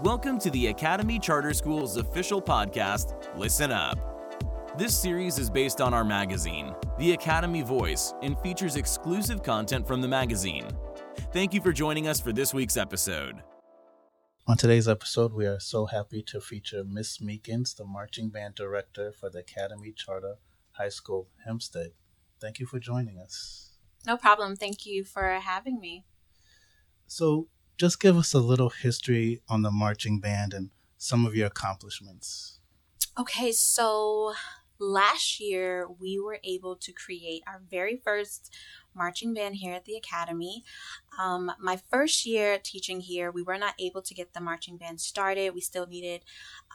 Welcome to the Academy Charter School's official podcast, Listen Up. This series is based on our magazine, The Academy Voice, and features exclusive content from the magazine. Thank you for joining us for this week's episode. On today's episode, we are so happy to feature Miss Meekins, the marching band director for the Academy Charter High School, Hempstead. Thank you for joining us. No problem. Thank you for having me. So, just give us a little history on the marching band and some of your accomplishments. Okay, so last year we were able to create our very first marching band here at the academy. Um, my first year teaching here, we were not able to get the marching band started. We still needed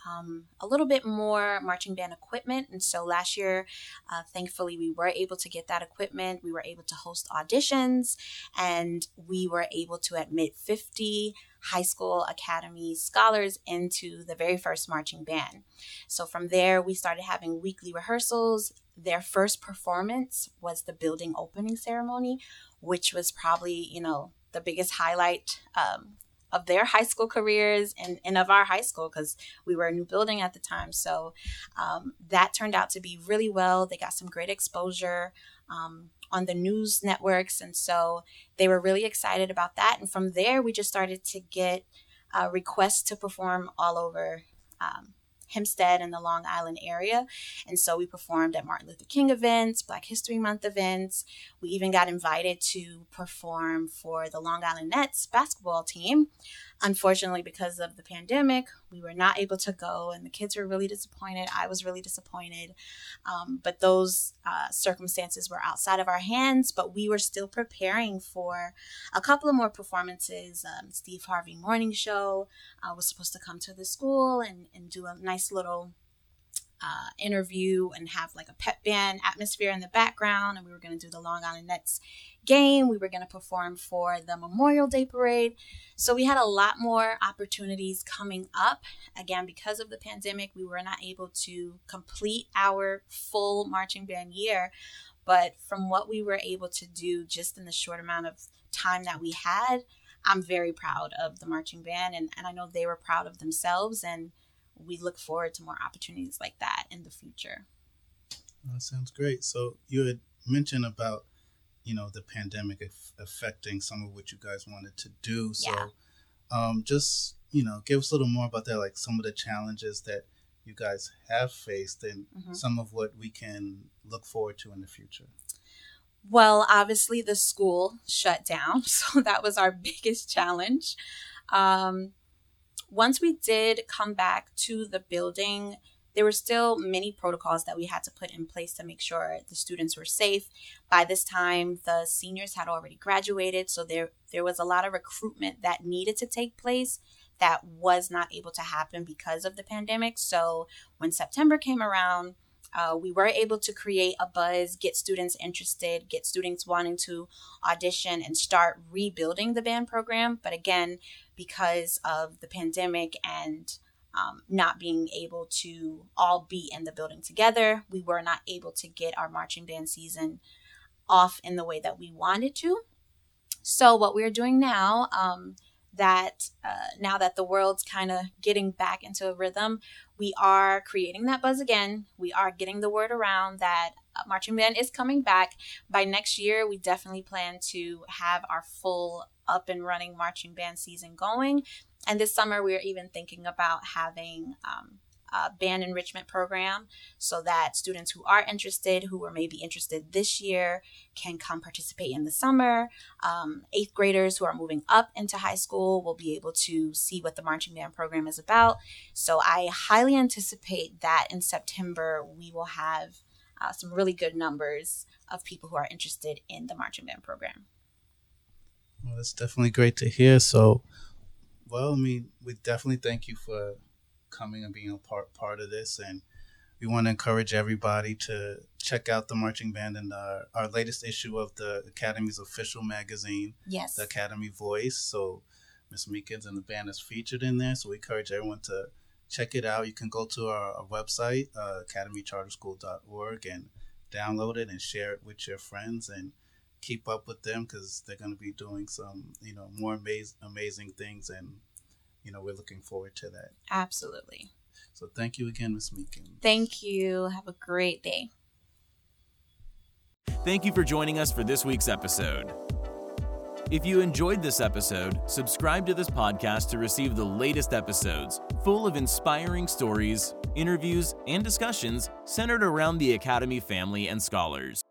um, a little bit more marching band equipment. And so last year, uh, thankfully, we were able to get that equipment. We were able to host auditions and we were able to admit 50 high school academy scholars into the very first marching band. So from there, we started having weekly rehearsals. Their first performance was the building opening ceremony, which was probably, you know, the biggest highlight um, of their high school careers and, and of our high school because we were a new building at the time. So um, that turned out to be really well. They got some great exposure. Um, on the news networks. And so they were really excited about that. And from there, we just started to get uh, requests to perform all over um, Hempstead and the Long Island area. And so we performed at Martin Luther King events, Black History Month events. We even got invited to perform for the Long Island Nets basketball team. Unfortunately, because of the pandemic, we were not able to go, and the kids were really disappointed. I was really disappointed. Um, but those uh, circumstances were outside of our hands, but we were still preparing for a couple of more performances. Um, Steve Harvey Morning Show uh, was supposed to come to the school and, and do a nice little uh, interview and have like a pep band atmosphere in the background. And we were going to do the Long Island Nets game. We were going to perform for the Memorial Day parade. So we had a lot more opportunities coming up. Again, because of the pandemic, we were not able to complete our full marching band year. But from what we were able to do just in the short amount of time that we had, I'm very proud of the marching band. And, and I know they were proud of themselves. And we look forward to more opportunities like that in the future. That sounds great. So you had mentioned about you know the pandemic affecting some of what you guys wanted to do. So yeah. um, just you know give us a little more about that, like some of the challenges that you guys have faced and mm-hmm. some of what we can look forward to in the future. Well, obviously the school shut down, so that was our biggest challenge. Um, once we did come back to the building, there were still many protocols that we had to put in place to make sure the students were safe. By this time, the seniors had already graduated, so there there was a lot of recruitment that needed to take place that was not able to happen because of the pandemic. So when September came around, uh, we were able to create a buzz, get students interested, get students wanting to audition and start rebuilding the band program. But again, because of the pandemic and um, not being able to all be in the building together, we were not able to get our marching band season off in the way that we wanted to. So, what we're doing now, um, that uh, now that the world's kind of getting back into a rhythm, we are creating that buzz again. We are getting the word around that uh, marching band is coming back. By next year, we definitely plan to have our full up and running marching band season going. And this summer, we're even thinking about having um, a band enrichment program so that students who are interested, who are maybe interested this year, can come participate in the summer. Um, eighth graders who are moving up into high school will be able to see what the marching band program is about. So I highly anticipate that in September we will have uh, some really good numbers of people who are interested in the marching band program. Well, that's definitely great to hear. So, well, I mean, we definitely thank you for coming and being a part part of this, and we want to encourage everybody to check out the marching band and our, our latest issue of the Academy's official magazine, yes, the Academy Voice. So, Miss Meekins and the band is featured in there. So, we encourage everyone to check it out. You can go to our, our website, uh, academycharterschool.org, and download it and share it with your friends and keep up with them because they're going to be doing some, you know, more amazing, amazing things and you know we're looking forward to that. Absolutely. So thank you again, Ms. Meekin. Thank you. Have a great day. Thank you for joining us for this week's episode. If you enjoyed this episode, subscribe to this podcast to receive the latest episodes full of inspiring stories, interviews, and discussions centered around the Academy family and scholars.